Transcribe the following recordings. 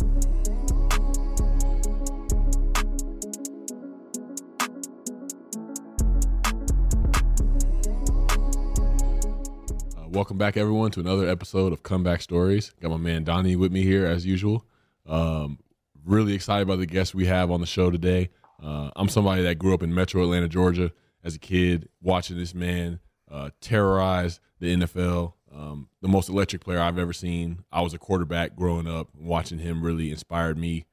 Uh, welcome back, everyone, to another episode of Comeback Stories. Got my man Donnie with me here as usual. Um, really excited about the guests we have on the show today. Uh, I'm somebody that grew up in Metro Atlanta, Georgia, as a kid, watching this man uh, terrorize the NFL. Um, the most electric player I've ever seen. I was a quarterback growing up. Watching him really inspired me.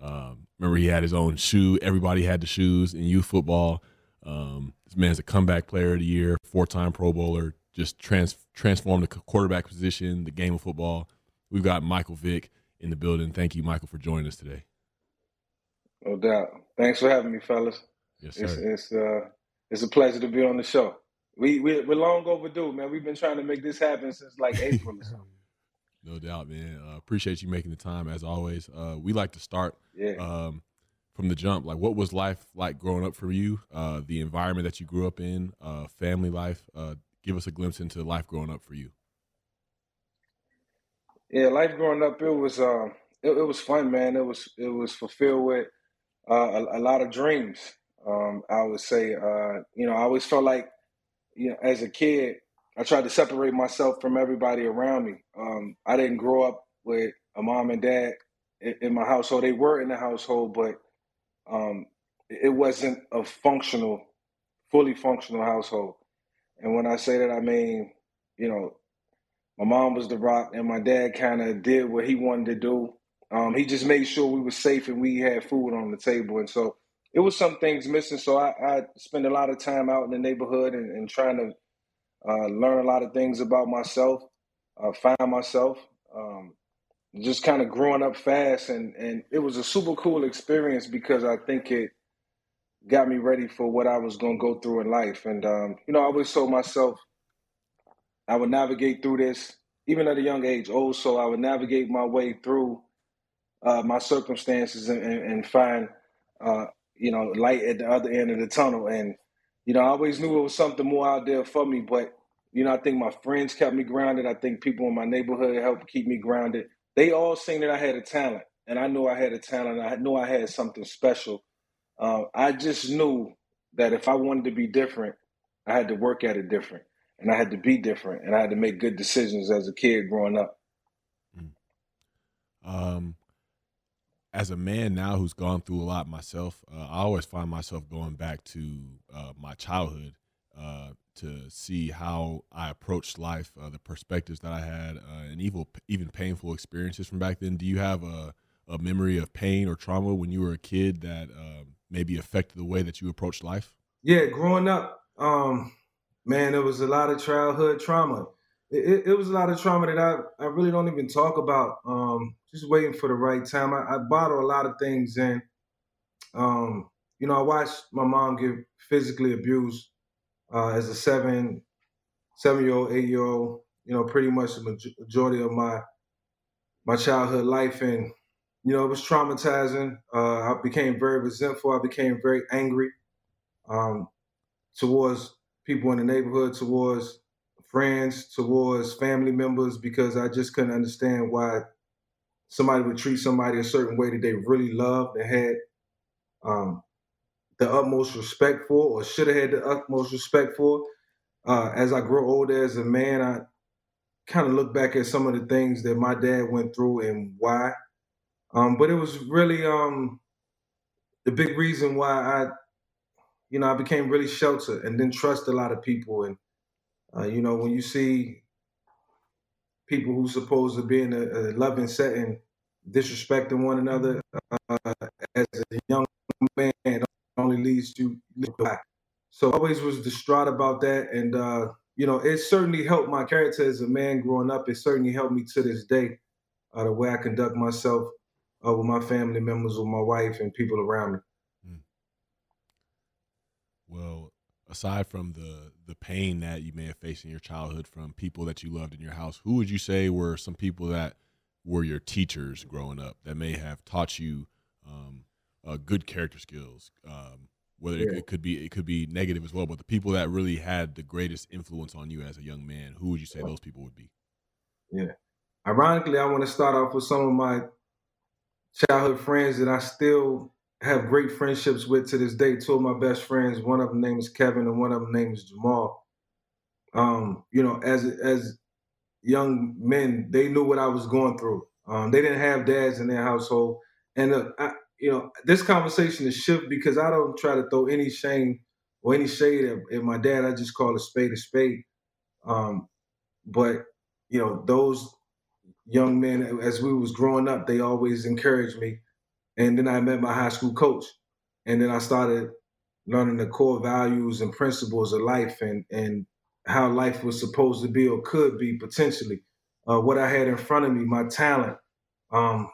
Um, remember, he had his own shoe. Everybody had the shoes in youth football. Um, this man's a comeback player of the year, four-time Pro Bowler. Just trans- transformed the quarterback position, the game of football. We've got Michael Vick in the building. Thank you, Michael, for joining us today. No doubt. Thanks for having me, fellas. Yes, sir. It's it's uh it's a pleasure to be on the show. We we we're long overdue, man. We've been trying to make this happen since like April or something. No doubt, man. Uh, appreciate you making the time as always. Uh, we like to start Yeah. um, from the jump. Like, what was life like growing up for you? Uh, the environment that you grew up in, uh, family life. Uh, give us a glimpse into life growing up for you. Yeah, life growing up, it was um, it, it was fun, man. It was it was fulfilled with uh, a, a lot of dreams. Um, I would say, uh, you know, I always felt like, you know, as a kid, I tried to separate myself from everybody around me. Um, I didn't grow up with a mom and dad in, in my household. They were in the household, but um, it wasn't a functional, fully functional household. And when I say that, I mean, you know, my mom was the rock, and my dad kind of did what he wanted to do. Um, he just made sure we were safe and we had food on the table. And so it was some things missing. So I, I spent a lot of time out in the neighborhood and, and trying to uh, learn a lot of things about myself, uh, find myself, um, just kind of growing up fast. And, and it was a super cool experience because I think it got me ready for what I was going to go through in life. And, um, you know, I always told myself I would navigate through this, even at a young age, old, so I would navigate my way through uh, my circumstances and, and, and find, uh, you know, light at the other end of the tunnel. And, you know, I always knew it was something more out there for me, but, you know, I think my friends kept me grounded. I think people in my neighborhood helped keep me grounded. They all seen that I had a talent, and I knew I had a talent. I knew I had something special. Uh, I just knew that if I wanted to be different, I had to work at it different, and I had to be different, and I had to make good decisions as a kid growing up. Um, as a man now who's gone through a lot myself, uh, I always find myself going back to uh, my childhood uh, to see how I approached life, uh, the perspectives that I had, uh, and even even painful experiences from back then. Do you have a, a memory of pain or trauma when you were a kid that um, maybe affected the way that you approached life? Yeah, growing up, um, man, there was a lot of childhood trauma. It, it, was a lot of trauma that I, I really don't even talk about. Um, just waiting for the right time. I, I bottle a lot of things in. Um, you know, I watched my mom get physically abused uh, as a seven, seven year old, eight year old. You know, pretty much the majority of my my childhood life, and you know, it was traumatizing. Uh, I became very resentful. I became very angry um, towards people in the neighborhood, towards friends, towards family members, because I just couldn't understand why somebody would treat somebody a certain way that they really loved and had um, the utmost respect for, or should have had the utmost respect for. Uh, as I grow older as a man, I kind of look back at some of the things that my dad went through and why. Um, but it was really um, the big reason why I, you know, I became really sheltered and didn't trust a lot of people. And uh, you know, when you see people who supposed to be in a, a loving setting disrespecting one another uh, as a young man, it only leads to back. So I always was distraught about that, and uh, you know, it certainly helped my character as a man growing up. It certainly helped me to this day, uh, the way I conduct myself uh, with my family members, with my wife, and people around me. Well, aside from the the pain that you may have faced in your childhood from people that you loved in your house, who would you say were some people that were your teachers growing up that may have taught you um, uh, good character skills? Um, whether it, it could be it could be negative as well, but the people that really had the greatest influence on you as a young man, who would you say those people would be? Yeah. Ironically, I want to start off with some of my childhood friends that I still have great friendships with to this day. Two of my best friends, one of them name is Kevin and one of them name is Jamal. Um, you know, as as young men, they knew what I was going through. Um, they didn't have dads in their household, and uh, I, you know, this conversation is shift because I don't try to throw any shame or any shade at, at my dad. I just call a spade a spade. Um, but you know, those young men, as we was growing up, they always encouraged me. And then I met my high school coach, and then I started learning the core values and principles of life and and how life was supposed to be or could be potentially. Uh, what I had in front of me, my talent, um,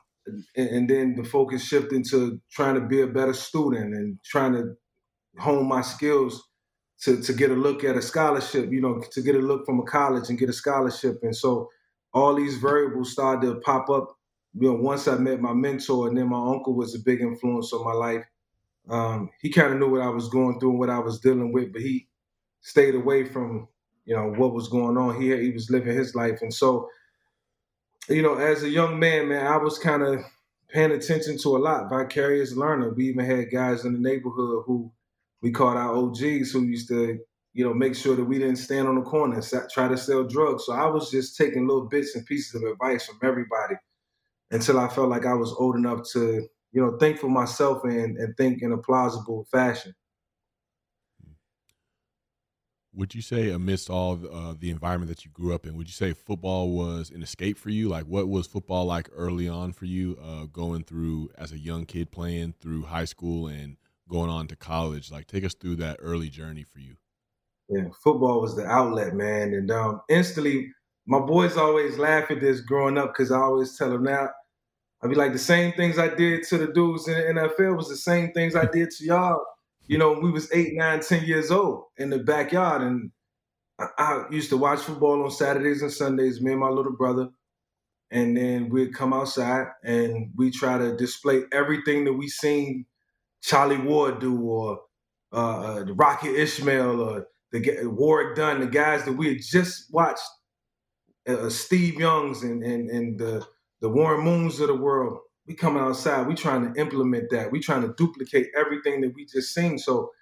and, and, then the focus shifted to trying to be a better student and trying to hone my skills to to get a look at a scholarship. You know, to get a look from a college and get a scholarship. And so all these variables started to pop up. You know, once I met my mentor, and then my uncle was a big influence on my life. Um, he kind of knew what I was going through and what I was dealing with, but he stayed away from you know what was going on. He he was living his life, and so you know, as a young man, man, I was kind of paying attention to a lot. Vicarious learner. We even had guys in the neighborhood who we called our OGs who used to, you know, make sure that we didn't stand on the corner and try to sell drugs. So I was just taking little bits and pieces of advice from everybody until I felt like I was old enough to, you know, think for myself and, and think in a plausible fashion. Would you say amidst all uh, the environment that you grew up in would you say football was an escape for you? Like what was football like early on for you uh, going through as a young kid playing through high school and going on to college? Like take us through that early journey for you. Yeah football was the outlet man and um, instantly my boys always laugh at this growing up because i always tell them now i'd be like the same things i did to the dudes in the nfl was the same things i did to y'all you know, we was eight, nine, ten years old in the backyard, and I, I used to watch football on Saturdays and Sundays. Me and my little brother, and then we'd come outside and we try to display everything that we seen Charlie Ward do, or uh, uh Rocket Ismail or the Warrick Dunn, the guys that we had just watched, uh, Steve Youngs and and and the the Warren Moons of the world we coming outside, we trying to implement that. We trying to duplicate everything that we just seen. So,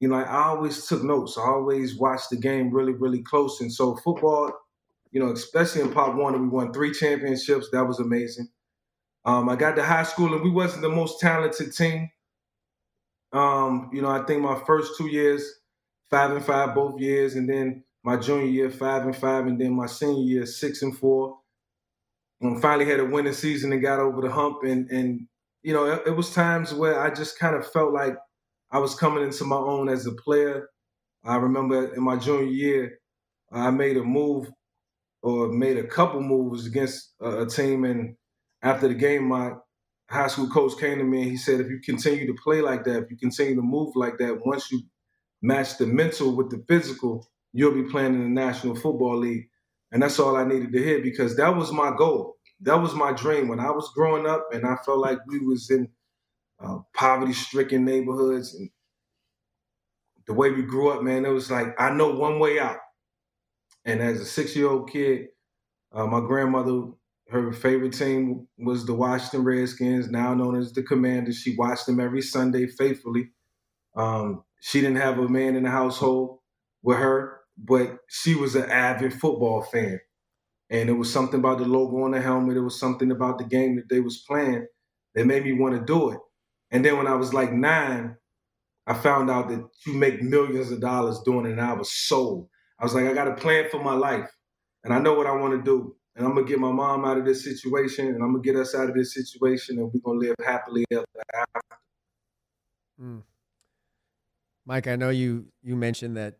you know, I always took notes. I always watched the game really, really close. And so football, you know, especially in Pop Warner, we won three championships. That was amazing. Um, I got to high school and we wasn't the most talented team. Um, you know, I think my first two years, five and five both years, and then my junior year, five and five, and then my senior year, six and four and finally had a winning season and got over the hump. And and you know, it, it was times where I just kind of felt like I was coming into my own as a player. I remember in my junior year, I made a move or made a couple moves against a, a team, and after the game, my high school coach came to me and he said, if you continue to play like that, if you continue to move like that, once you match the mental with the physical, you'll be playing in the National Football League. And that's all I needed to hear because that was my goal. That was my dream when I was growing up and I felt like we was in uh, poverty-stricken neighborhoods and the way we grew up, man, it was like I know one way out. And as a six-year-old kid, uh, my grandmother, her favorite team was the Washington Redskins, now known as the Commanders. She watched them every Sunday faithfully. Um, she didn't have a man in the household with her but she was an avid football fan. And it was something about the logo on the helmet. It was something about the game that they was playing that made me want to do it. And then when I was like nine, I found out that you make millions of dollars doing it, and I was sold. I was like, I got a plan for my life, and I know what I want to do. And I'm gonna get my mom out of this situation, and I'm gonna get us out of this situation, and we're gonna live happily ever after. Mm. Mike, I know you you mentioned that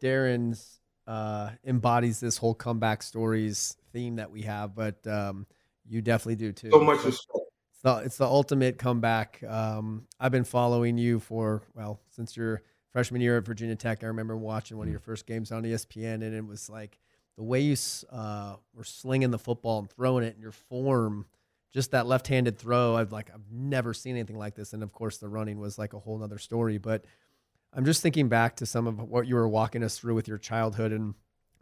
Darren's uh, embodies this whole comeback stories theme that we have, but um, you definitely do too. So much respect. It's the, it's the ultimate comeback. Um, I've been following you for well since your freshman year at Virginia Tech. I remember watching one of your first games on ESPN, and it was like the way you uh, were slinging the football and throwing it, and your form, just that left-handed throw. I've like I've never seen anything like this, and of course the running was like a whole other story, but I'm just thinking back to some of what you were walking us through with your childhood and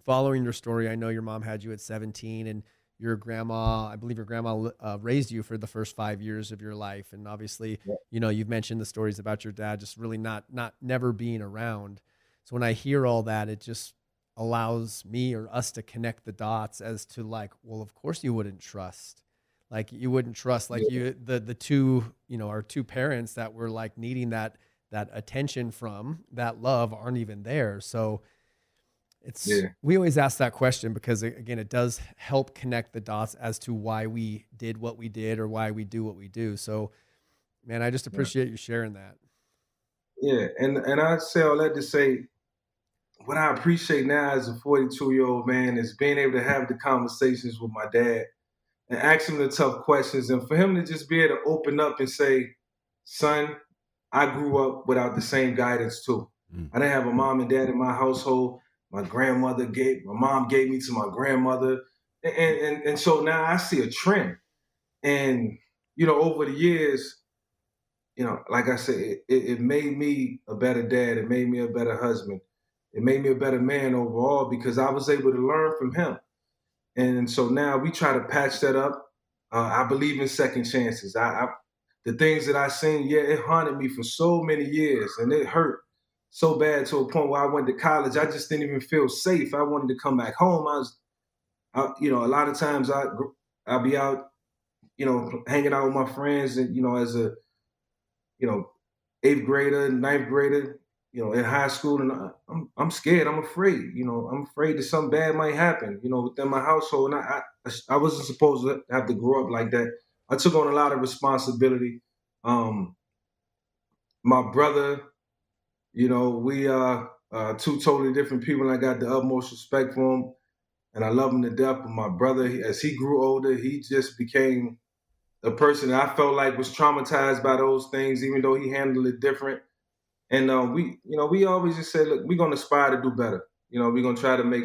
following your story. I know your mom had you at 17 and your grandma, I believe your grandma uh, raised you for the first five years of your life, and obviously, yeah. you know, you've mentioned the stories about your dad just really not not never being around. So when I hear all that, it just allows me or us to connect the dots as to like, well, of course you wouldn't trust, like you wouldn't trust like yeah. you the the two you know our two parents that were like needing that that attention from that love aren't even there. So it's yeah. we always ask that question because again it does help connect the dots as to why we did what we did or why we do what we do so man i just appreciate yeah. you sharing that yeah and and i say all that to say what i appreciate now as a 42 year old man is being able to have the conversations with my dad and ask him the tough questions and for him to just be able to open up and say son i grew up without the same guidance too. Mm. i didn't have a mom and dad in my household. My grandmother gave my mom gave me to my grandmother. And and, and so now i see a trend. And you know over the years you know like i said it, it made me a better dad. It made me a better husband. It made me a better man overall because i was able to learn from him. And so now we try to patch that up. Uh, i believe in second chances. I, I the things that i seen yeah it haunted me for so many years and it hurt so bad to a point where I went to college. I just didn't even feel safe. I wanted to come back home. I was, I, you know, a lot of times I I'll be out, you know, hanging out with my friends, and you know, as a, you know, eighth grader, ninth grader, you know, in high school, and I, I'm I'm scared. I'm afraid. You know, I'm afraid that something bad might happen. You know, within my household, and I I, I wasn't supposed to have to grow up like that. I took on a lot of responsibility. Um, my brother you know, we are uh, two totally different people. I got the utmost respect for him, and I love him to death. But my brother, as he grew older, he just became a person that I felt like was traumatized by those things, even though he handled it different. And uh, we, you know, we always just said, look, we're gonna aspire to do better. You know, we're gonna try to make,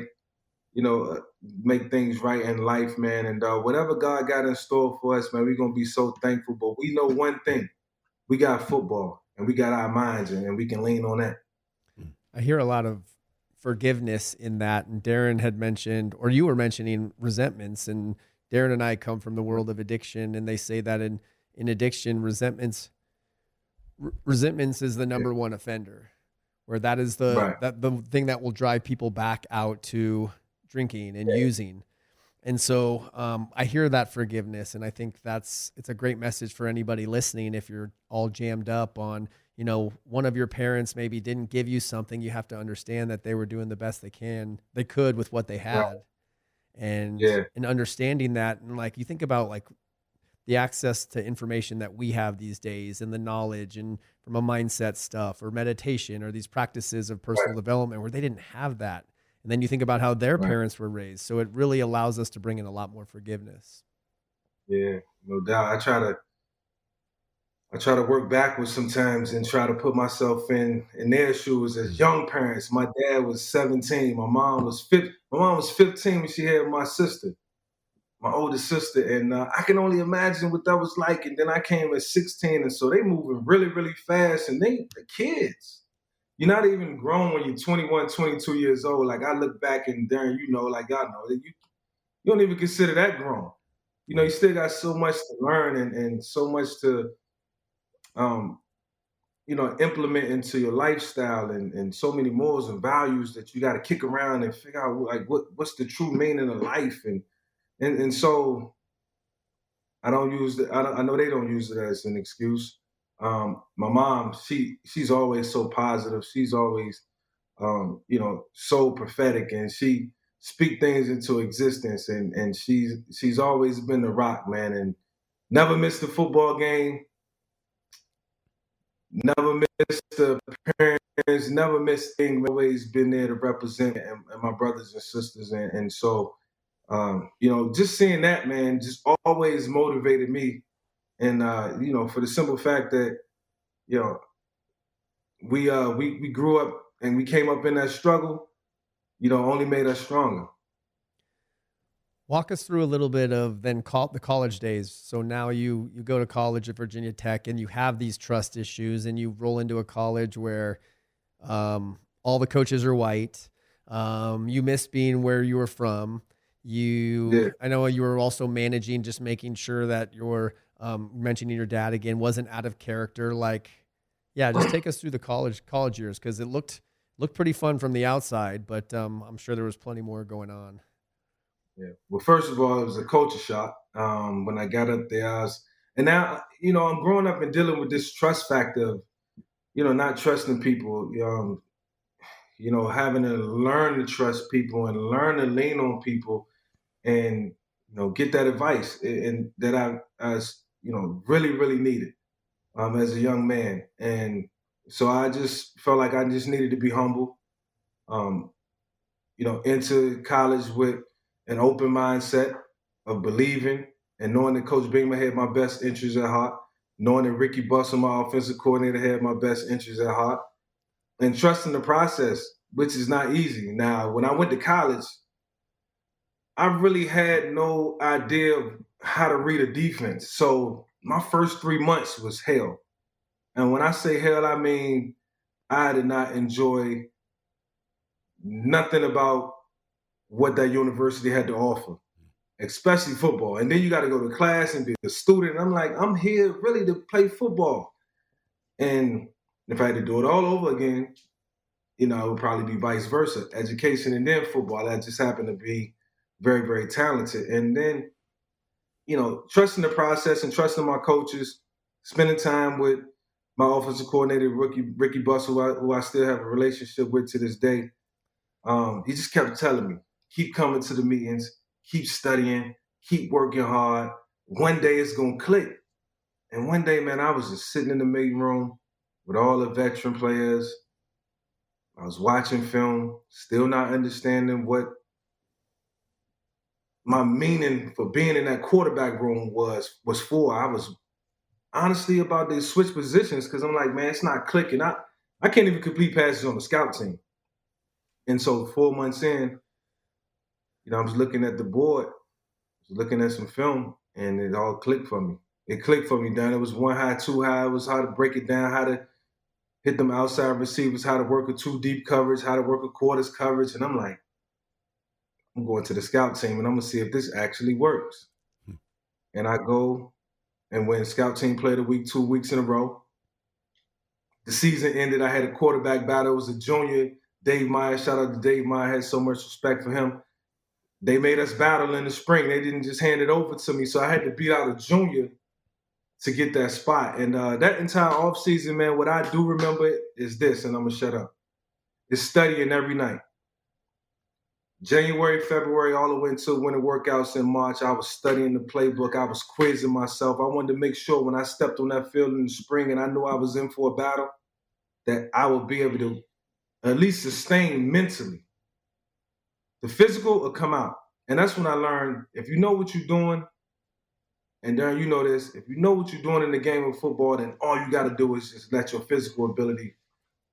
you know, uh, make things right in life, man. And uh, whatever God got in store for us, man, we're gonna be so thankful. But we know one thing: we got football and we got our minds and, we can lean on that. I hear a lot of forgiveness in that. And Darren had mentioned, or you were mentioning resentments. And Darren and I come from the world of addiction, and they say that in, in addiction, resentments resentments is the number one offender, where that is the right. that the thing that will drive people back out to drinking and yeah. using. And so um, I hear that forgiveness, and I think that's it's a great message for anybody listening. If you're all jammed up on, you know, one of your parents maybe didn't give you something, you have to understand that they were doing the best they can, they could with what they had, right. and yeah. and understanding that, and like you think about like the access to information that we have these days, and the knowledge, and from a mindset stuff or meditation or these practices of personal right. development where they didn't have that and then you think about how their right. parents were raised. So it really allows us to bring in a lot more forgiveness. Yeah, no doubt. I try to I try to work backwards sometimes and try to put myself in in their shoes as young parents. My dad was 17. My mom was 15. My mom was 15 when she had my sister, my older sister, and uh, I can only imagine what that was like. And then I came at 16, and so they moving really, really fast, and they the kids you're not even grown when you're 21, 22 years old. Like I look back and Darren, you know, like I know that you you don't even consider that grown. You know, you still got so much to learn and, and so much to um, you know, implement into your lifestyle and, and so many morals and values that you got to kick around and figure out like what what's the true meaning of life and and and so I don't use it. I, I know they don't use it as an excuse, um, my mom, she she's always so positive. She's always, um, you know, so prophetic, and she speak things into existence. And and she's she's always been the rock, man, and never missed a football game. Never missed the parents. Never missed thing. Always been there to represent and, and my brothers and sisters, and, and so. Um, you know, just seeing that man just always motivated me and uh, you know, for the simple fact that you know, we uh we we grew up and we came up in that struggle, you know, only made us stronger. Walk us through a little bit of then call, the college days. So now you you go to college at Virginia Tech and you have these trust issues and you roll into a college where um, all the coaches are white. Um, you miss being where you were from You, yeah. I know you were also managing, just making sure that your um, mentioning your dad again wasn't out of character. Like, yeah, just take us through the college college years because it looked looked pretty fun from the outside, but um, I'm sure there was plenty more going on. Yeah. Well, first of all, it was a culture shock. Um, when I got up there, I was, and now you know I'm growing up and dealing with this trust factor of, you know, not trusting people. Um, you know, having to learn to trust people and learn to lean on people, and you know, get that advice and that I, I you know, really, really needed um, as a young man. And so I just felt like I just needed to be humble. Um, you know, into college with an open mindset of believing and knowing that Coach Beamer had my best interests at heart, knowing that Ricky Bustle, my offensive coordinator, had my best interests at heart, and trusting the process, which is not easy. Now, when I went to college, I really had no idea how to read a defense. So my first three months was hell. And when I say hell, I mean I did not enjoy nothing about what that university had to offer, especially football. And then you got to go to class and be a student. I'm like, I'm here really to play football. And if I had to do it all over again, you know, it would probably be vice versa. Education and then football. I just happened to be very, very talented. And then, you know, trusting the process and trusting my coaches, spending time with my offensive coordinator, Ricky Ricky Buss, who I, who I still have a relationship with to this day. Um, he just kept telling me, keep coming to the meetings, keep studying, keep working hard. One day it's gonna click. And one day, man, I was just sitting in the meeting room with all the veteran players. I was watching film, still not understanding what my meaning for being in that quarterback room was was for. I was honestly about to switch positions because I'm like, man, it's not clicking. I I can't even complete passes on the scout team. And so four months in, you know, I was looking at the board, looking at some film, and it all clicked for me. It clicked for me, Dan. It was one high, two high. It was how to break it down, how to hit them outside receivers, how to work a two deep coverage, how to work a quarters coverage. And I'm like, I'm going to the scout team and I'm gonna see if this actually works. Hmm. And I go and when scout team played a week two weeks in a row. The season ended. I had a quarterback battle. It was a junior, Dave Meyer. Shout out to Dave Meyer. I had so much respect for him they made us battle in the spring. They didn't just hand it over to me. So I had to beat out a junior to get that spot. And uh, that entire offseason, man, what I do remember is this, and I'm going to shut up. It's studying every night. January, February, all the way until winter workouts in March, I was studying the playbook. I was quizzing myself. I wanted to make sure when I stepped on that field in the spring and I knew I was in for a battle, that I would be able to at least sustain mentally the physical will come out. And that's when I learned if you know what you're doing, and Darren, you know this, if you know what you're doing in the game of football, then all you got to do is just let your physical ability,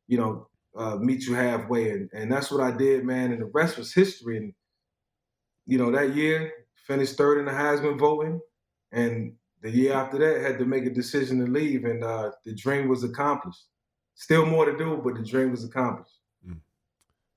you know, uh, meet you halfway. And, and that's what I did, man. And the rest was history. And, you know, that year, finished third in the Heisman voting. And the year after that, had to make a decision to leave. And uh, the dream was accomplished. Still more to do, but the dream was accomplished. Mm.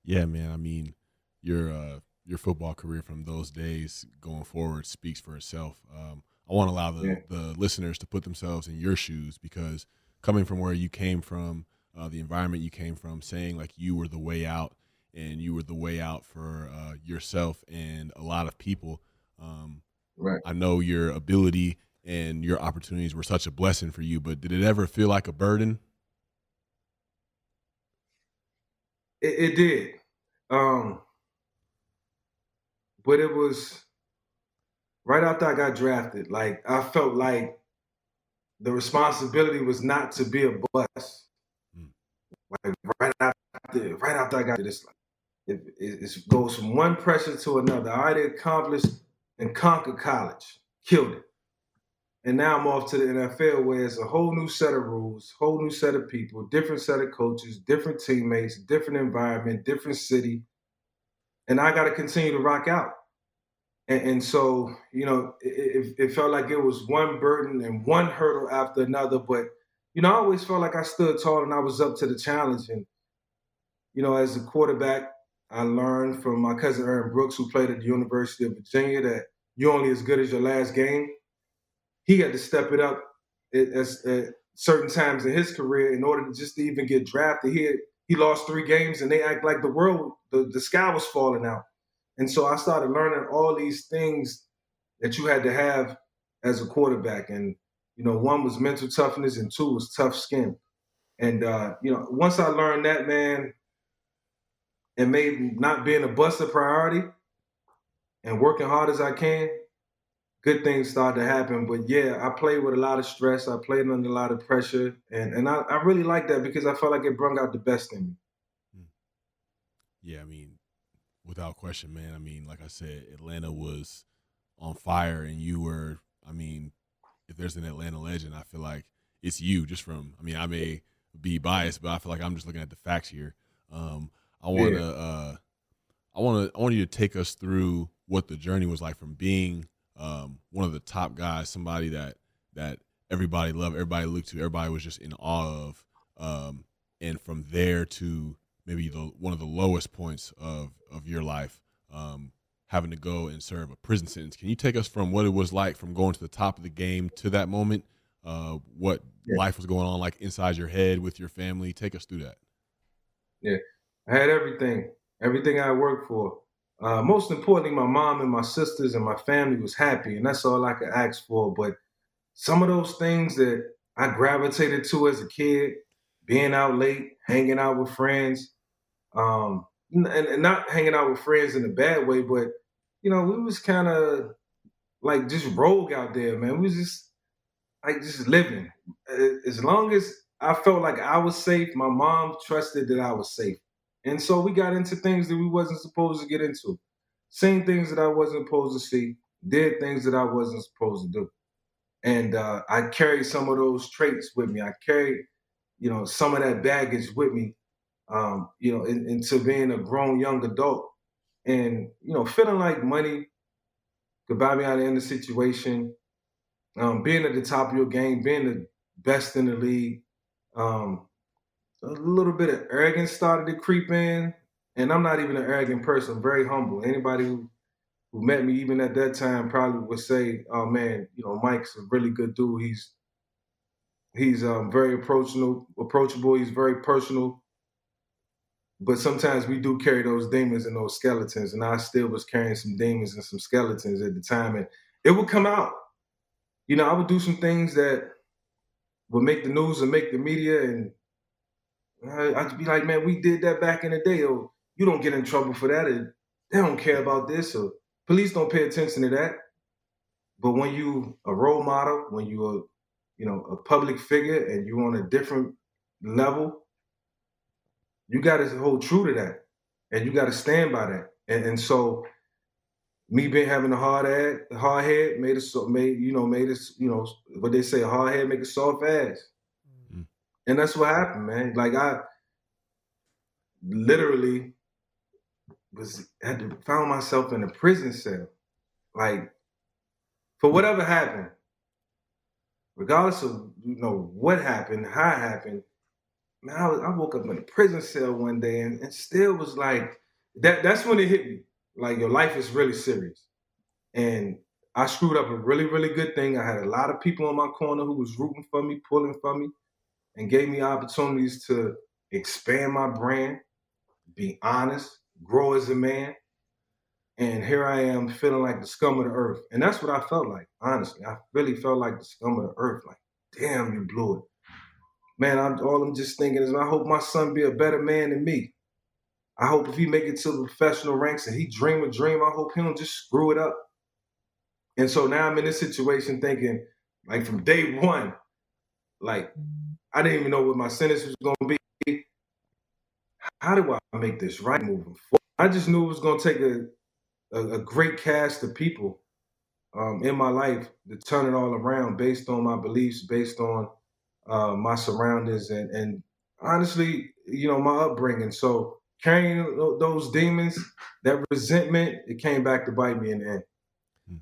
Yeah, man. I mean, your uh, your football career from those days going forward speaks for itself. Um, I want to allow the, yeah. the listeners to put themselves in your shoes because coming from where you came from, uh, the environment you came from, saying like you were the way out and you were the way out for uh, yourself and a lot of people. Um, right. I know your ability and your opportunities were such a blessing for you, but did it ever feel like a burden? It, it did. Um, but it was right after I got drafted. Like I felt like the responsibility was not to be a bust. Right after, right after I got this, it, it, it goes from one pressure to another. I already accomplished and conquered college, killed it. And now I'm off to the NFL where it's a whole new set of rules, whole new set of people, different set of coaches, different teammates, different environment, different city. And I got to continue to rock out. And, and so, you know, it, it, felt like it was one burden and one hurdle after another. But, you know, I always felt like I stood tall and I was up to the challenge. And, you know, as a quarterback, I learned from my cousin Aaron Brooks, who played at the University of Virginia, that you're only as good as your last game. He had to step it up at, at certain times in his career in order to just to even get drafted. He had, he lost three games, and they act like the world, the, the sky was falling out. And so I started learning all these things that you had to have as a quarterback. And, you know, one was mental toughness and two was tough skin. And, uh, you know, once I learned that, man, and made not being a bust a priority and working hard as I can, good things start to happen. But yeah, I played with a lot of stress. I played under a lot of pressure. And, and I, I really like that because I felt like it brought out the best in me. Hmm. Yeah, I mean, without question, man. I mean, like I said, Atlanta was on fire, and you were. I mean, if there's an Atlanta legend, I feel like it's you. Just from, I mean, I may be biased, but I feel like I'm just looking at the facts here. Um, I want to, yeah. uh, I want to, I want you to take us through what the journey was like from being um, one of the top guys, somebody that that everybody loved, everybody looked to, everybody was just in awe of, um, and from there to maybe the one of the lowest points of of your life, um, having to go and serve a prison sentence. Can you take us from what it was like from going to the top of the game to that moment? Uh, what yeah. life was going on like inside your head with your family? Take us through that. Yeah, I had everything, everything I worked for. Uh, most importantly, my mom and my sisters and my family was happy, and that's all I could ask for. But some of those things that I gravitated to as a kid, being out late, hanging out with friends, um, and, and not hanging out with friends in a bad way, but you know, we was kind of like just rogue out there, man. We was just like just living. As long as I felt like I was safe, my mom trusted that I was safe. And so we got into things that we wasn't supposed to get into. Seen things that I wasn't supposed to see, did things that I wasn't supposed to do. And uh, I carried some of those traits with me. I carried, you know, some of that baggage with me um, you know, in, into being a grown young adult and, you know, feeling like money could buy me out of any situation, um, being at the top of your game, being the best in the league. Um, a little bit of arrogance started to creep in. And I'm not even an arrogant person, very humble. Anybody who, who met me even at that time probably would say, oh man, you know, Mike's a really good dude. He's he's um, very approachable, approachable, he's very personal but sometimes we do carry those demons and those skeletons and i still was carrying some demons and some skeletons at the time and it would come out you know i would do some things that would make the news and make the media and i'd be like man we did that back in the day or you don't get in trouble for that or they don't care about this or police don't pay attention to that but when you a role model when you are you know a public figure and you're on a different level you got to hold true to that, and you got to stand by that. And, and so, me being having a hard head, hard head made us made you know made us you know what they say a hard head make a soft ass. And that's what happened, man. Like I literally was had to found myself in a prison cell, like for whatever happened, regardless of you know what happened, how it happened, man, I, was, I woke up in a prison cell one day and, and still was like, that. That's when it hit me. Like your life is really serious. And I screwed up a really, really good thing. I had a lot of people in my corner who was rooting for me, pulling for me, and gave me opportunities to expand my brand, be honest, grow as a man. And here I am feeling like the scum of the earth. And that's what I felt like, honestly. I really felt like the scum of the earth. Like, damn, you blew it man, I'm, all I'm just thinking is, I hope my son be a better man than me. I hope if he make it to the professional ranks and he dream a dream, I hope he don't just screw it up. And so now I'm in this situation thinking, like from day one, like I didn't even know what my sentence was going to be. How do I make this right moving forward? I just knew it was going to take a, a, a great cast of people um, in my life to turn it all around based on my beliefs, based on uh, my surroundings, and, and honestly, you know, my upbringing. So carrying those demons, that resentment, it came back to bite me in the end. Hmm.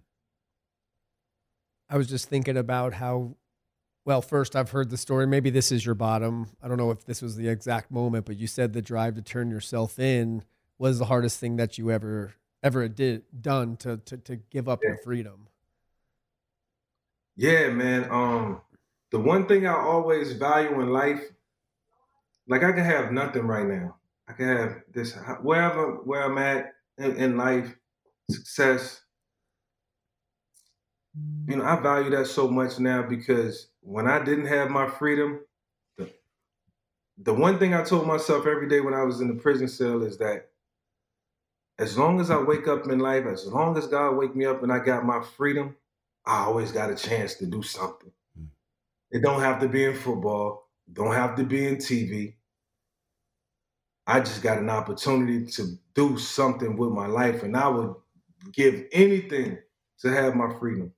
I was just thinking about how, well, first I've heard the story. Maybe this is your bottom. I don't know if this was the exact moment, but you said the drive to turn yourself in was the hardest thing that you ever ever did done to to, to give up yeah. your freedom? Yeah, man. Um, the one thing I always value in life, like I can have nothing right now. I can have this wherever where I'm at in, in life, success. You know, I value that so much now because when I didn't have my freedom, the, the one thing I told myself every day when I was in the prison cell is that as long as I wake up in life, as long as God wake me up and I got my freedom, I always got a chance to do something. Mm. It don't have to be in football, don't have to be in TV. I just got an opportunity to do something with my life, and I would give anything to have my freedom.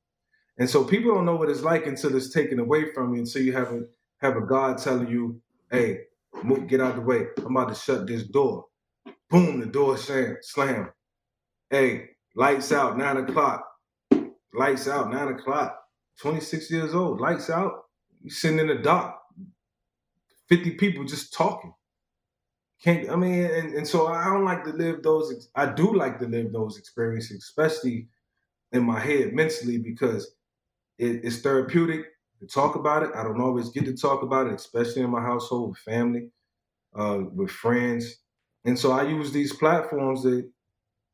And so people don't know what it's like until it's taken away from you, until you have a have a God telling you, "Hey, get out the way. I'm about to shut this door." Boom, the door slam, slam. Hey, lights out, nine o'clock. Lights out, nine o'clock. 26 years old, lights out. You sitting in the dock. 50 people just talking. Can't I mean, and, and so I don't like to live those. I do like to live those experiences, especially in my head mentally, because it, it's therapeutic to talk about it. I don't always get to talk about it, especially in my household with family, uh, with friends. And so I use these platforms that,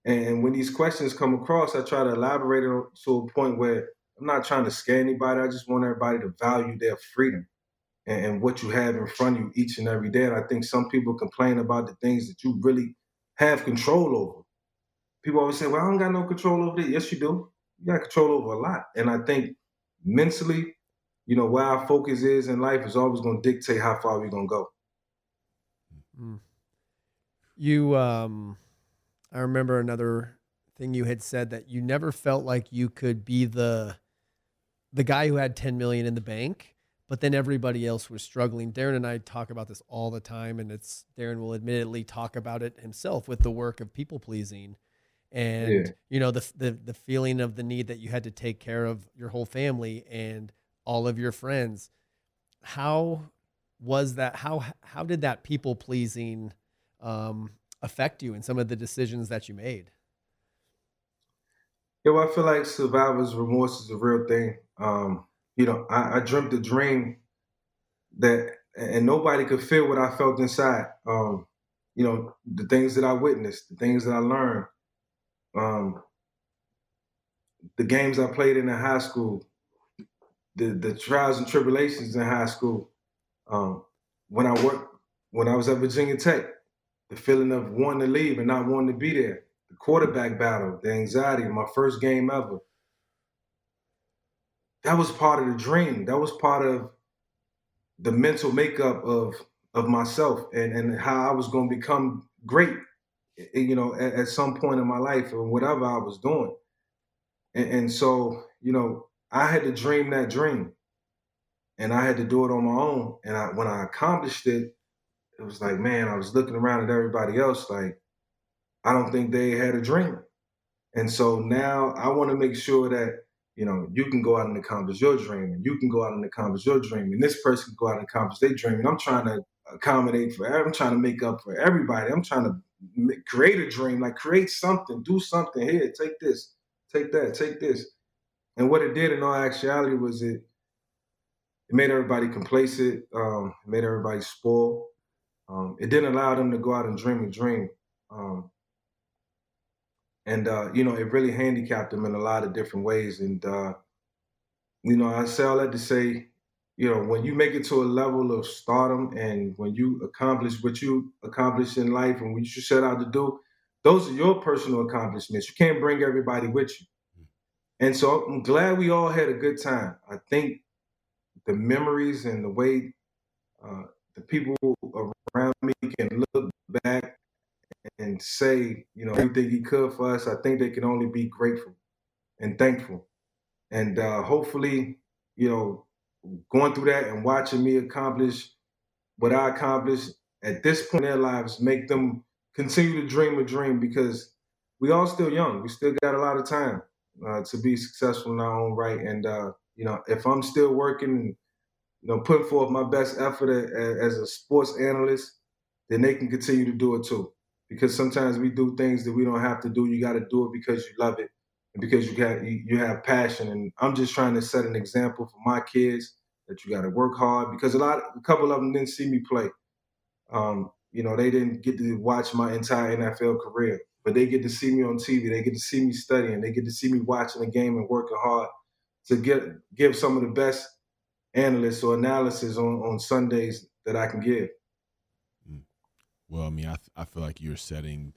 and when these questions come across, I try to elaborate it to a point where I'm not trying to scare anybody. I just want everybody to value their freedom and, and what you have in front of you each and every day. And I think some people complain about the things that you really have control over. People always say, well, I don't got no control over it. Yes, you do. You got control over a lot. And I think mentally, you know, where our focus is in life is always going to dictate how far we're going to go. Mm. You, um, I remember another thing you had said that you never felt like you could be the the guy who had 10 million in the bank but then everybody else was struggling. Darren and I talk about this all the time, and it's Darren will admittedly talk about it himself with the work of people pleasing, and yeah. you know the, the the feeling of the need that you had to take care of your whole family and all of your friends. How was that? How how did that people pleasing um, affect you in some of the decisions that you made? Yeah, well, I feel like survivor's remorse is a real thing. Um, you know, I, I dreamt a dream that, and nobody could feel what I felt inside. Um, you know, the things that I witnessed, the things that I learned, um, the games I played in in high school, the the trials and tribulations in high school. Um, when I worked, when I was at Virginia Tech, the feeling of wanting to leave and not wanting to be there, the quarterback battle, the anxiety, my first game ever, that was part of the dream. That was part of the mental makeup of of myself and and how I was going to become great. You know, at, at, some point in my life or whatever I was doing, and, and so you know, I had to dream that dream, and I had to do it on my own. And I, when I accomplished it, it was like, man, I was looking around at everybody else like, I don't think they had a dream. And so now I want to make sure that you know, you can go out and accomplish your dream, and you can go out and accomplish your dream, and this person can go out and accomplish their dream. And I'm trying to accommodate for, I'm trying to make up for everybody. I'm trying to create a dream, like create something, do something. Here, take this, take that, take this. And what it did in all actuality was it, it made everybody complacent. Um, it made everybody spoil. Um, it didn't allow them to go out and dream a dream. Um, and uh, you know it really handicapped them in a lot of different ways. And uh, you know, I say all that to say, you know, when you make it to a level of stardom, and when you accomplish what you accomplish in life, and what you set out to do, those are your personal accomplishments. You can't bring everybody with you. And so I'm glad we all had a good time. I think the memories and the way uh, the people around me can look back and say, you know, everything he could for us, I think they can only be grateful and thankful. And uh, hopefully, you know, going through that and watching me accomplish what I accomplished at this point in their lives, make them continue to dream a dream because we all still young. We still got a lot of time uh, to be successful in our own right. And uh, you know, if I'm still working, you know, putting forth my best effort as a sports analyst, then they can continue to do it too. because sometimes we do things that we don't have to do. You got to do it because you love it and because you got you, have passion. And I'm just trying to set an example for my kids that you got to work hard because a lot, a couple of them didn't see me play. Um, you know, they didn't get to watch my entire NFL career, but they get to see me on TV. They get to see me studying. They get to see me watching the game and working hard to get give some of the best analysts or analysis on, on Sundays that I can give. Mm. Well, I mean, I, I feel like you're setting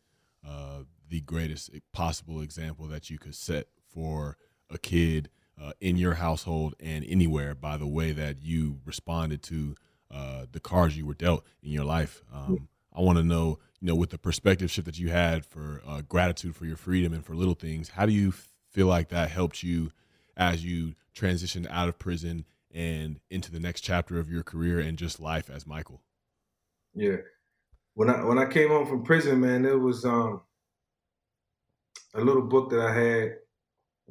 uh, the greatest possible example that you could set for a kid uh, in your household and anywhere by the way that you responded to uh, the cards you were dealt in your life. Um, I want to know, you know, with the perspective shift that you had for uh, gratitude for your freedom and for little things, how do you feel like that helped you as you transitioned out of prison and into the next chapter of your career and just life as Michael? Yeah, when I when I came home from prison, man, it was um, a little book that I had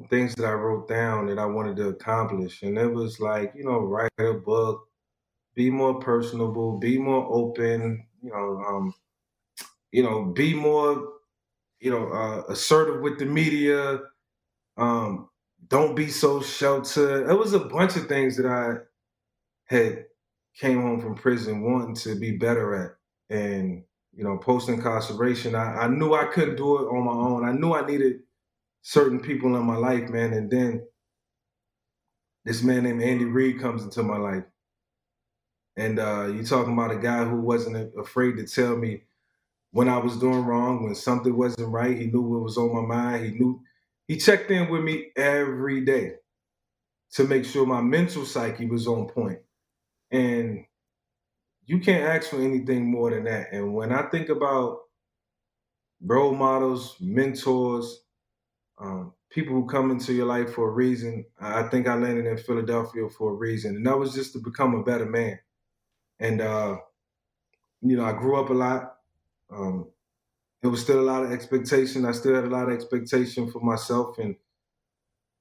things that I wrote down that I wanted to accomplish. And it was like, you know, write a book, be more personable, be more open, you know, um, you know, be more, you know, uh, assertive with the media. Um, don't be so sheltered. It was a bunch of things that I had came home from prison wanting to be better at. And, you know, post incarceration, I, I knew I couldn't do it on my own. I knew I needed certain people in my life, man. And then this man named Andy Reid comes into my life. And uh, you talking about a guy who wasn't afraid to tell me when I was doing wrong, when something wasn't right. He knew what was on my mind. He knew he checked in with me every day to make sure my mental psyche was on point. And you can't ask for anything more than that. And when I think about role models, mentors, um, people who come into your life for a reason. I think I landed in Philadelphia for a reason, and that was just to become a better man. And uh, you know, I grew up a lot. Um, there was still a lot of expectation. I still had a lot of expectation for myself, and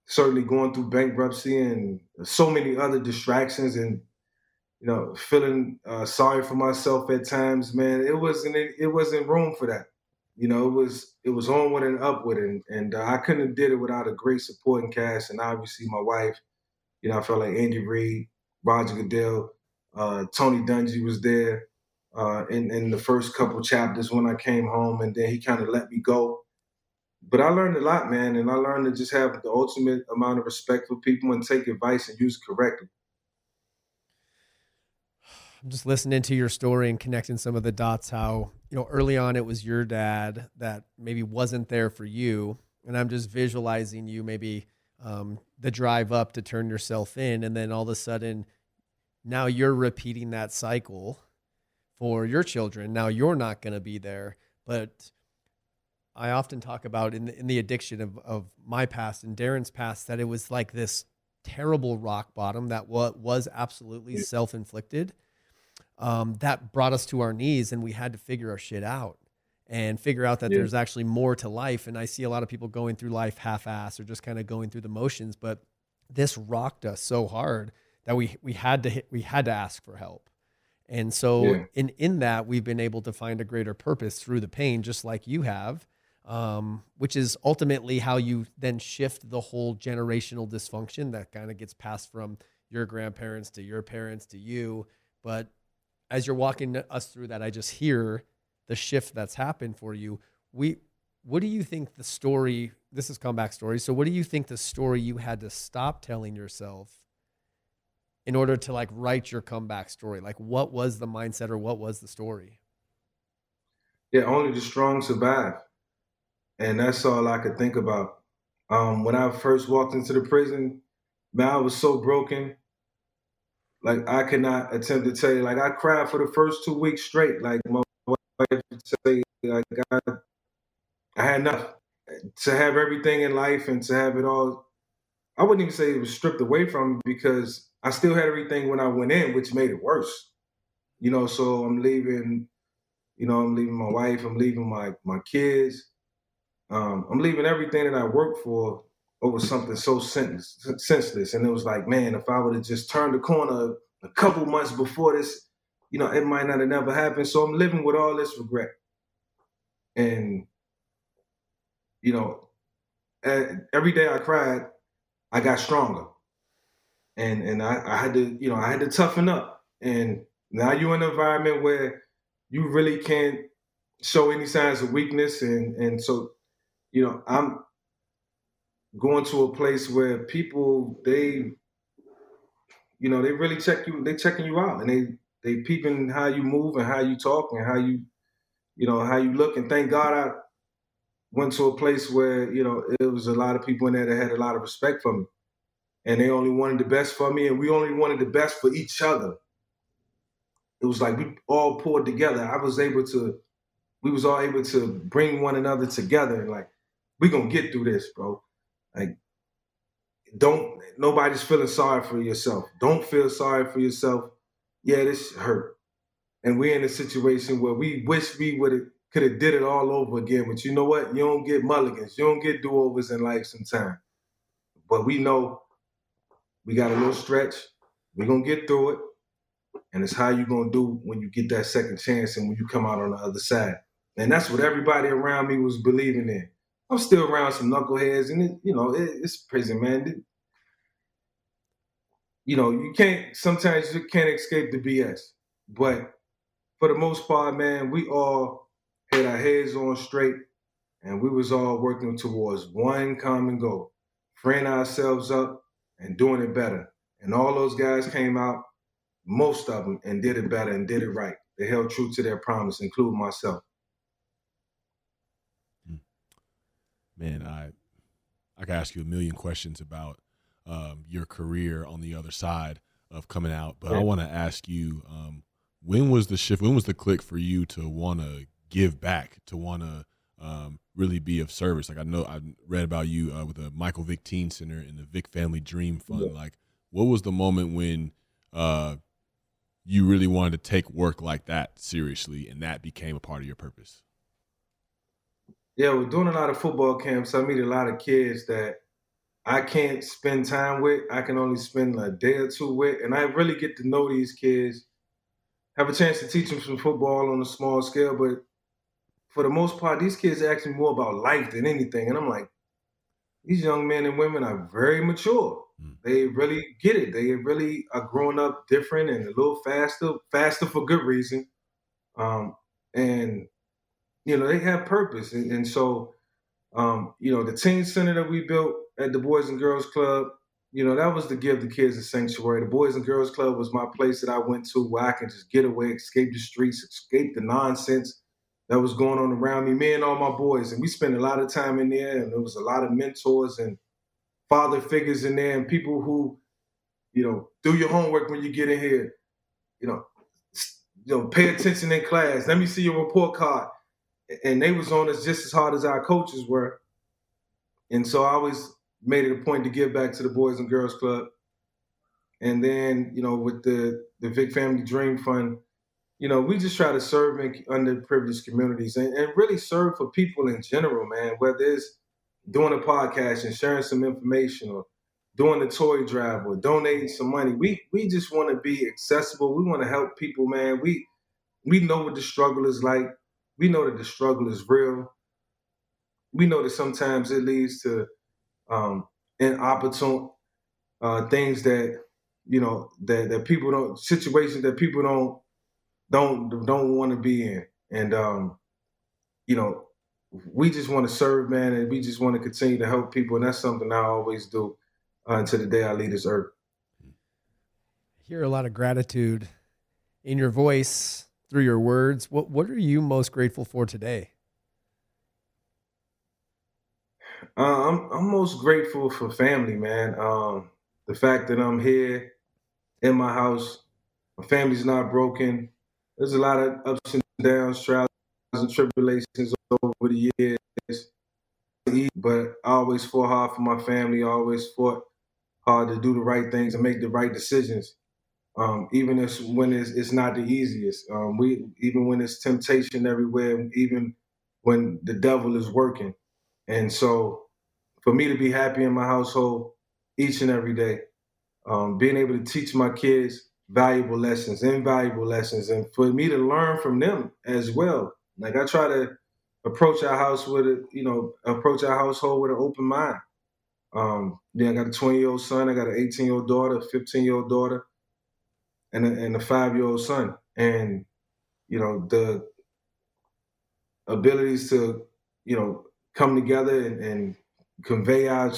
certainly going through bankruptcy and so many other distractions, and you know, feeling uh, sorry for myself at times. Man, it wasn't it wasn't room for that you know, it was it was onward and upward, and and uh, I couldn't have did it without a great supporting cast, and obviously my wife. You know, I felt like Andy Reid, Roger Goodell, uh, Tony Dungy was there uh, in in the first couple chapters when I came home, and then he kind of let me go. But I learned a lot, man, and I learned to just have the ultimate amount of respect for people and take advice and use it correctly. Just listening to your story and connecting some of the dots. How you know early on it was your dad that maybe wasn't there for you, and I'm just visualizing you maybe um, the drive up to turn yourself in, and then all of a sudden now you're repeating that cycle for your children. Now you're not going to be there, but I often talk about in the, in the addiction of, of my past and Darren's past that it was like this terrible rock bottom that what was absolutely self inflicted um, that brought us to our knees and we had to figure our shit out and figure out that yeah. there's actually more to life. And I see a lot of people going through life half ass or just kind of going through the motions, but this rocked us so hard that we, we had to hit, we had to ask for help. And so yeah. in, in that we've been able to find a greater purpose through the pain, just like you have, um, which is ultimately how you then shift the whole generational dysfunction that kind of gets passed from your grandparents to your parents to you. But as you're walking us through that, I just hear the shift that's happened for you. We, what do you think the story? This is comeback story. So, what do you think the story you had to stop telling yourself in order to like write your comeback story? Like, what was the mindset or what was the story? Yeah, only the strong survive, and that's all I could think about. Um, when I first walked into the prison, man, I was so broken like I cannot attempt to tell you. Like I cried for the first two weeks straight. Like my wife say, like I, I had enough to have everything in life and to have it all. I wouldn't even say it was stripped away from me because I still had everything when I went in, which made it worse. You know, so I'm leaving. You know, I'm leaving my wife. I'm leaving my my kids. Um, I'm leaving everything that I worked for over something so senseless. And it was like, man, if I would have just turned the corner a couple months before this, you know, it might not have never happened. So I'm living with all this regret. and you know, every day I cried, I got stronger, and and I, I had to you know I had to toughen up, and now you're in an environment where you really can't show any signs of weakness, and and so you know I'm going to a place where people they you know they really check you they checking you out and they they peeping how you move and how you talk and how you you know how you look. And thank god i went to a place where you know it was a lot of people in there that had a lot of respect for me. And they only wanted the best for me and we only wanted the best for each other. It was like we all pulled together. I was able to we was all able to bring one another together. And like we gonna get through this bro like, don't nobody's feeling sorry for yourself. Don't feel sorry for yourself. Yeah, this hurt, and we're in a situation where we wish we would have could have did it all over again. But you know what? You don't get mulligans. You don't get do overs in life sometimes. But we know we got a little stretch. We're gonna get through it. And it's how you gonna do when you get that second chance and when you come out on the other side. And that's what everybody around me was believing in. I'm still around some knuckleheads, and it, you know, it, it's prison, man. It, you know, you can't. Sometimes you can't escape the BS, but for the most part, man, we all had our heads on straight, and we was all working towards one common goal: freeing ourselves up and doing it better. And all those guys came out, most of them, and did it better and did it right. They held true to their promise, including myself. Man, I I could ask you a million questions about um, your career on the other side of coming out, but I want to ask you, um, when was the shift? When was the click for you to want to give back, to want to um, really be of service? Like I know I read about you uh, with the Michael Vick Teen Center and the Vick Family Dream Fund. Yeah. Like, what was the moment when uh, you really wanted to take work like that seriously, and that became a part of your purpose? Yeah, we're doing a lot of football camps. I meet a lot of kids that I can't spend time with. I can only spend a day or two with, and I really get to know these kids. Have a chance to teach them some football on a small scale, but for the most part, these kids are asking more about life than anything. And I'm like, these young men and women are very mature. Mm. They really get it. They really are growing up different and a little faster, faster for good reason. Um, and you know, they have purpose. And, and so, um, you know, the teen center that we built at the Boys and Girls Club, you know, that was to give the kids a sanctuary. The Boys and Girls Club was my place that I went to where I can just get away, escape the streets, escape the nonsense that was going on around me, me and all my boys. And we spent a lot of time in there, and there was a lot of mentors and father figures in there, and people who, you know, do your homework when you get in here. You know, you know, pay attention in class. Let me see your report card and they was on us just as hard as our coaches were. And so I always made it a point to give back to the Boys and Girls Club. And then, you know, with the the Vick Family Dream Fund, you know, we just try to serve in underprivileged communities and, and really serve for people in general, man. Whether it's doing a podcast and sharing some information or doing the toy drive or donating some money. We we just want to be accessible. We want to help people, man. We we know what the struggle is like we know that the struggle is real. We know that sometimes it leads to um, inopportune uh, things that you know that that people don't situations that people don't don't don't want to be in, and um, you know we just want to serve, man, and we just want to continue to help people, and that's something I always do uh, until the day I leave this earth. I hear a lot of gratitude in your voice through your words. What what are you most grateful for today? Uh, I'm I'm most grateful for family, man. Um, the fact that I'm here in my house, my family's not broken. There's a lot of ups and downs, trials and tribulations over the years, but I always fought hard for my family. Always fought hard to do the right things and make the right decisions um, even if when it's, it's not the easiest. Um, we even when it's temptation everywhere, even when the devil is working. And so, for me to be happy in my household each and every day, um, being able to teach my kids valuable lessons, invaluable lessons, and for me to learn from them as well. Like I try to approach our house with a, you know, approach our household with an open mind. Um, yeah, I got a 20 year old son, I got an 18 year old daughter, 15 year old daughter, and a, and a five year old son. And, you know, the abilities to, you know, come together and, and convey our,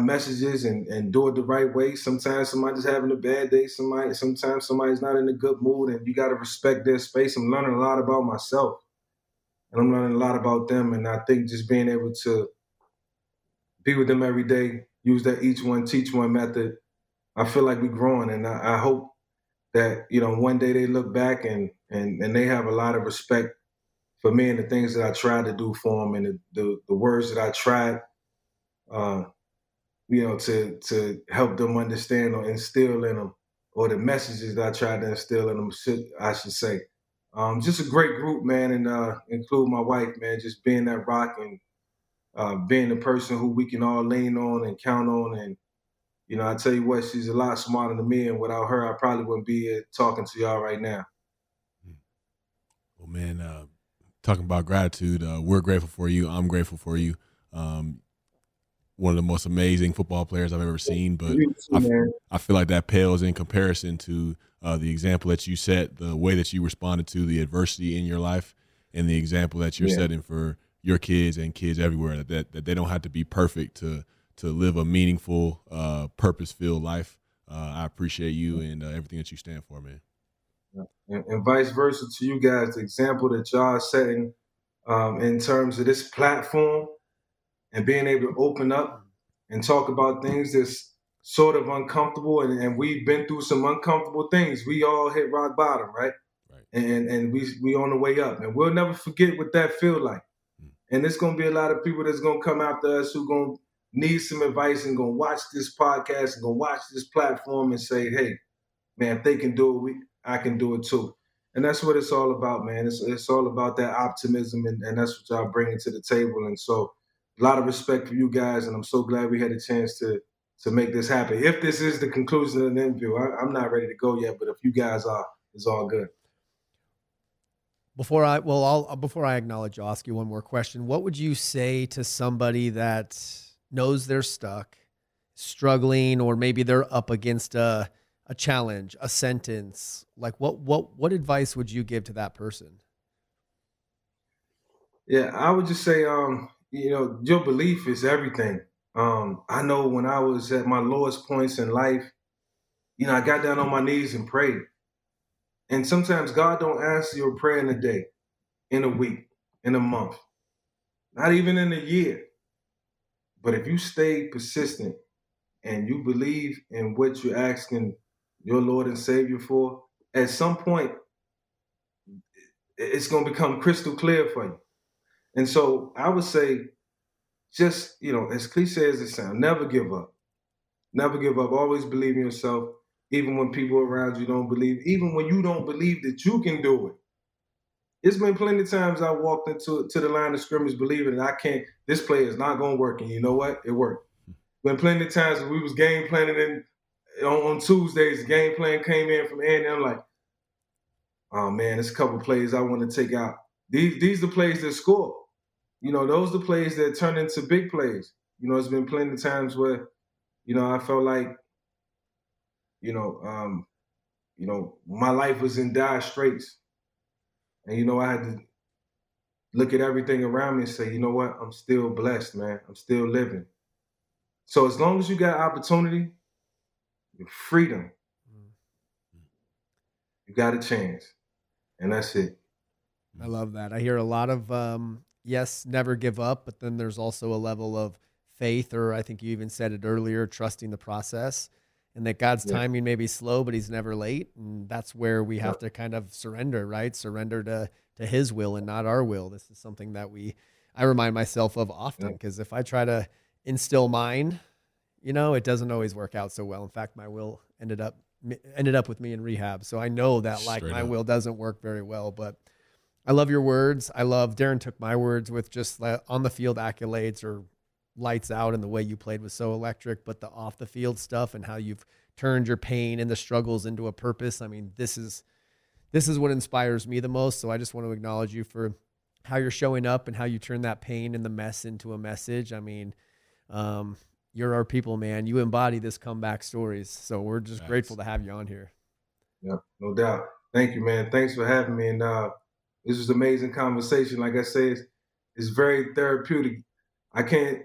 messages and, and do it the right way. Sometimes somebody's having a bad day. Somebody, sometimes somebody's not in a good mood and you got to respect their space. I'm learning a lot about myself and I'm learning a lot about them. And I think just being able to be with them every day, use that each one teach one method. I feel like we're growing, and I, I hope that you know one day they look back and and and they have a lot of respect for me and the things that I tried to do for them and the the, the words that I tried, uh, you know, to to help them understand or instill in them, or the messages that I tried to instill in them. Should I should say. Um, just a great group, man, and uh, include my wife, man. Just being that rock and uh, being the person who we can all lean on and count on. And, you know, I tell you what, she's a lot smarter than me. And without her, I probably wouldn't be here talking to y'all right now. Well, man, uh, talking about gratitude, uh, we're grateful for you. I'm grateful for you. Um, one of the most amazing football players I've ever seen, but too, I, I, feel like that pales in comparison to uh, the example that you set, the way that you responded to the adversity in your life, and the example that you're yeah. setting for your kids and kids everywhere that, that they don't have to be perfect to to live a meaningful, uh, purpose filled life. Uh, I appreciate you and uh, everything that you stand for, man. And, and, vice versa to you guys, the example that y'all are setting um, in terms of this platform and being able to open up and talk about things that's sort of uncomfortable. And, and we've been through some uncomfortable things. We all hit rock bottom, right? right. And and we we on the way up, and we'll never forget what that feel like. And it's gonna be a lot of people that's gonna come after us who gonna need some advice and gonna watch this podcast and gonna watch this platform and say, hey, man, if they can do it, we, I can do it too. And that's what it's all about, man. It's, it's all about that optimism, and, and that's what y'all bringing to the table. And so, a lot of respect for you guys, and I'm so glad we had a chance to to make this happen. If this is the conclusion of the interview, I, I'm not ready to go yet, but if you guys are, it's all good. Before I well, I'll before I acknowledge, I'll ask you one more question. What would you say to somebody that knows they're stuck, struggling, or maybe they're up against a a challenge, a sentence? Like what what what advice would you give to that person? Yeah, I would just say, um, you know, your belief is everything. Um, I know when I was at my lowest points in life, you know, I got down on my knees and prayed. And sometimes God don't answer your prayer in a day, in a week, in a month, not even in a year. But if you stay persistent and you believe in what you're asking your Lord and Savior for, at some point, it's going to become crystal clear for you. And so I would say, just, you know, as cliche as it sounds, never give up. Never give up. Always believe in yourself even when people around you don't believe, even when you don't believe that you can do it. It's been plenty of times I walked into to the line of scrimmage believing that I can't, this play is not gonna work. And you know what? It worked. Been plenty of times we was game planning and on, on Tuesdays, the game plan came in from Andy. I'm like, oh man, there's a couple plays I want to take out. These these the plays that score. You know, those the plays that turn into big plays. You know, it's been plenty of times where, you know, I felt like you know, um, you know, my life was in dire straits. And you know, I had to look at everything around me and say, you know what, I'm still blessed, man. I'm still living. So as long as you got opportunity, freedom, you got a chance. And that's it. I love that. I hear a lot of um, yes, never give up, but then there's also a level of faith, or I think you even said it earlier, trusting the process and that God's yeah. timing may be slow, but He's never late, and that's where we have to kind of surrender, right? Surrender to to His will and not our will. This is something that we I remind myself of often because yeah. if I try to instill mine, you know, it doesn't always work out so well. In fact, my will ended up ended up with me in rehab, so I know that like my up. will doesn't work very well, but. I love your words. I love Darren took my words with just on the field accolades or lights out and the way you played was so electric, but the off the field stuff and how you've turned your pain and the struggles into a purpose. I mean, this is this is what inspires me the most. So I just want to acknowledge you for how you're showing up and how you turn that pain and the mess into a message. I mean, um, you're our people, man. You embody this comeback stories. So we're just Thanks. grateful to have you on here. Yeah, no doubt. Thank you, man. Thanks for having me. And uh, this was amazing conversation. Like I said, it's, it's very therapeutic. I can't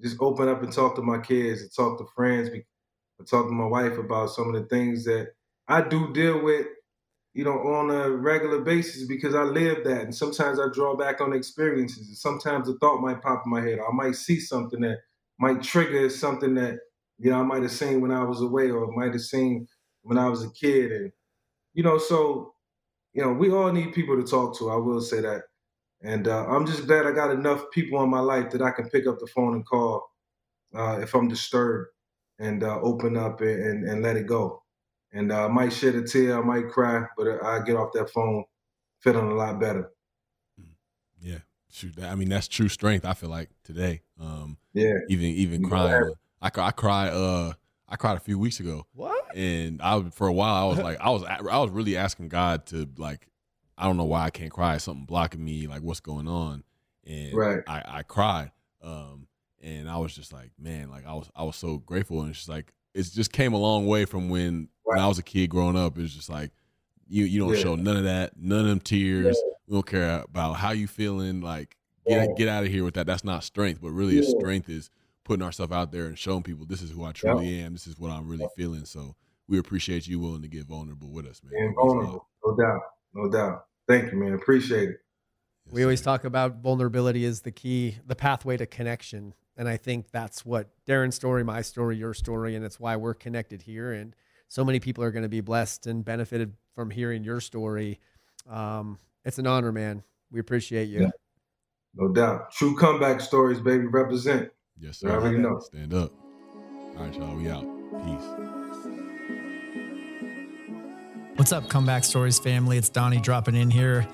just open up and talk to my kids and talk to friends and talk to my wife about some of the things that I do deal with, you know, on a regular basis because I live that. And sometimes I draw back on experiences. And sometimes a thought might pop in my head. I might see something that might trigger something that, you know, I might have seen when I was away or might have seen when I was a kid. And, you know, so, you know, we all need people to talk to. I will say that. And uh, I'm just glad I got enough people in my life that I can pick up the phone and call uh, if I'm disturbed and uh, open up and, and, and, let it go. And uh, I might shed a tear, I might cry, but I get off that phone feeling a lot better. Mm. Yeah, shoot. I mean, that's true strength. I feel like today. Um, yeah. Even even crying. I I cried. Uh, I cried a few weeks ago. What? And I for a while I was like I was I was really asking God to like I don't know why I can't cry. Something blocking me. Like what's going on? And right. I I cried. Um, and I was just like, man, like I was I was so grateful, and it's just like it just came a long way from when right. when I was a kid growing up. It's just like you you don't yeah. show none of that, none of them tears. Yeah. We don't care about how you feeling. Like get yeah. get out of here with that. That's not strength, but really, yeah. strength is putting ourselves out there and showing people this is who I truly am. This is what I'm really feeling. So we appreciate you willing to get vulnerable with us, man. And vulnerable, no doubt, no doubt. Thank you, man. Appreciate it. We always talk about vulnerability is the key, the pathway to connection. And I think that's what Darren's story, my story, your story, and it's why we're connected here. And so many people are going to be blessed and benefited from hearing your story. Um, it's an honor, man. We appreciate you. Yeah. No doubt. True comeback stories, baby. Represent. Yes, sir. I already know. Stand up. All right, y'all. We out. Peace. What's up, Comeback Stories family? It's Donnie dropping in here.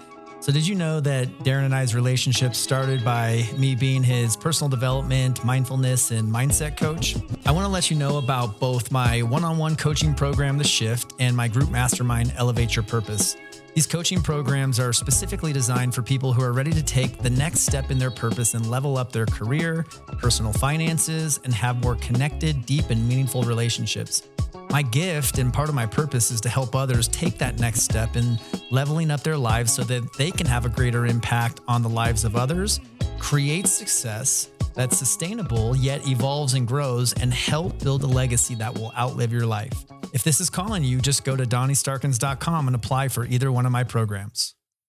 So, did you know that Darren and I's relationship started by me being his personal development, mindfulness, and mindset coach? I want to let you know about both my one on one coaching program, The Shift, and my group mastermind, Elevate Your Purpose. These coaching programs are specifically designed for people who are ready to take the next step in their purpose and level up their career, personal finances, and have more connected, deep, and meaningful relationships. My gift and part of my purpose is to help others take that next step in leveling up their lives so that they can have a greater impact on the lives of others, create success that's sustainable yet evolves and grows, and help build a legacy that will outlive your life. If this is calling you, just go to DonnieStarkins.com and apply for either one of my programs.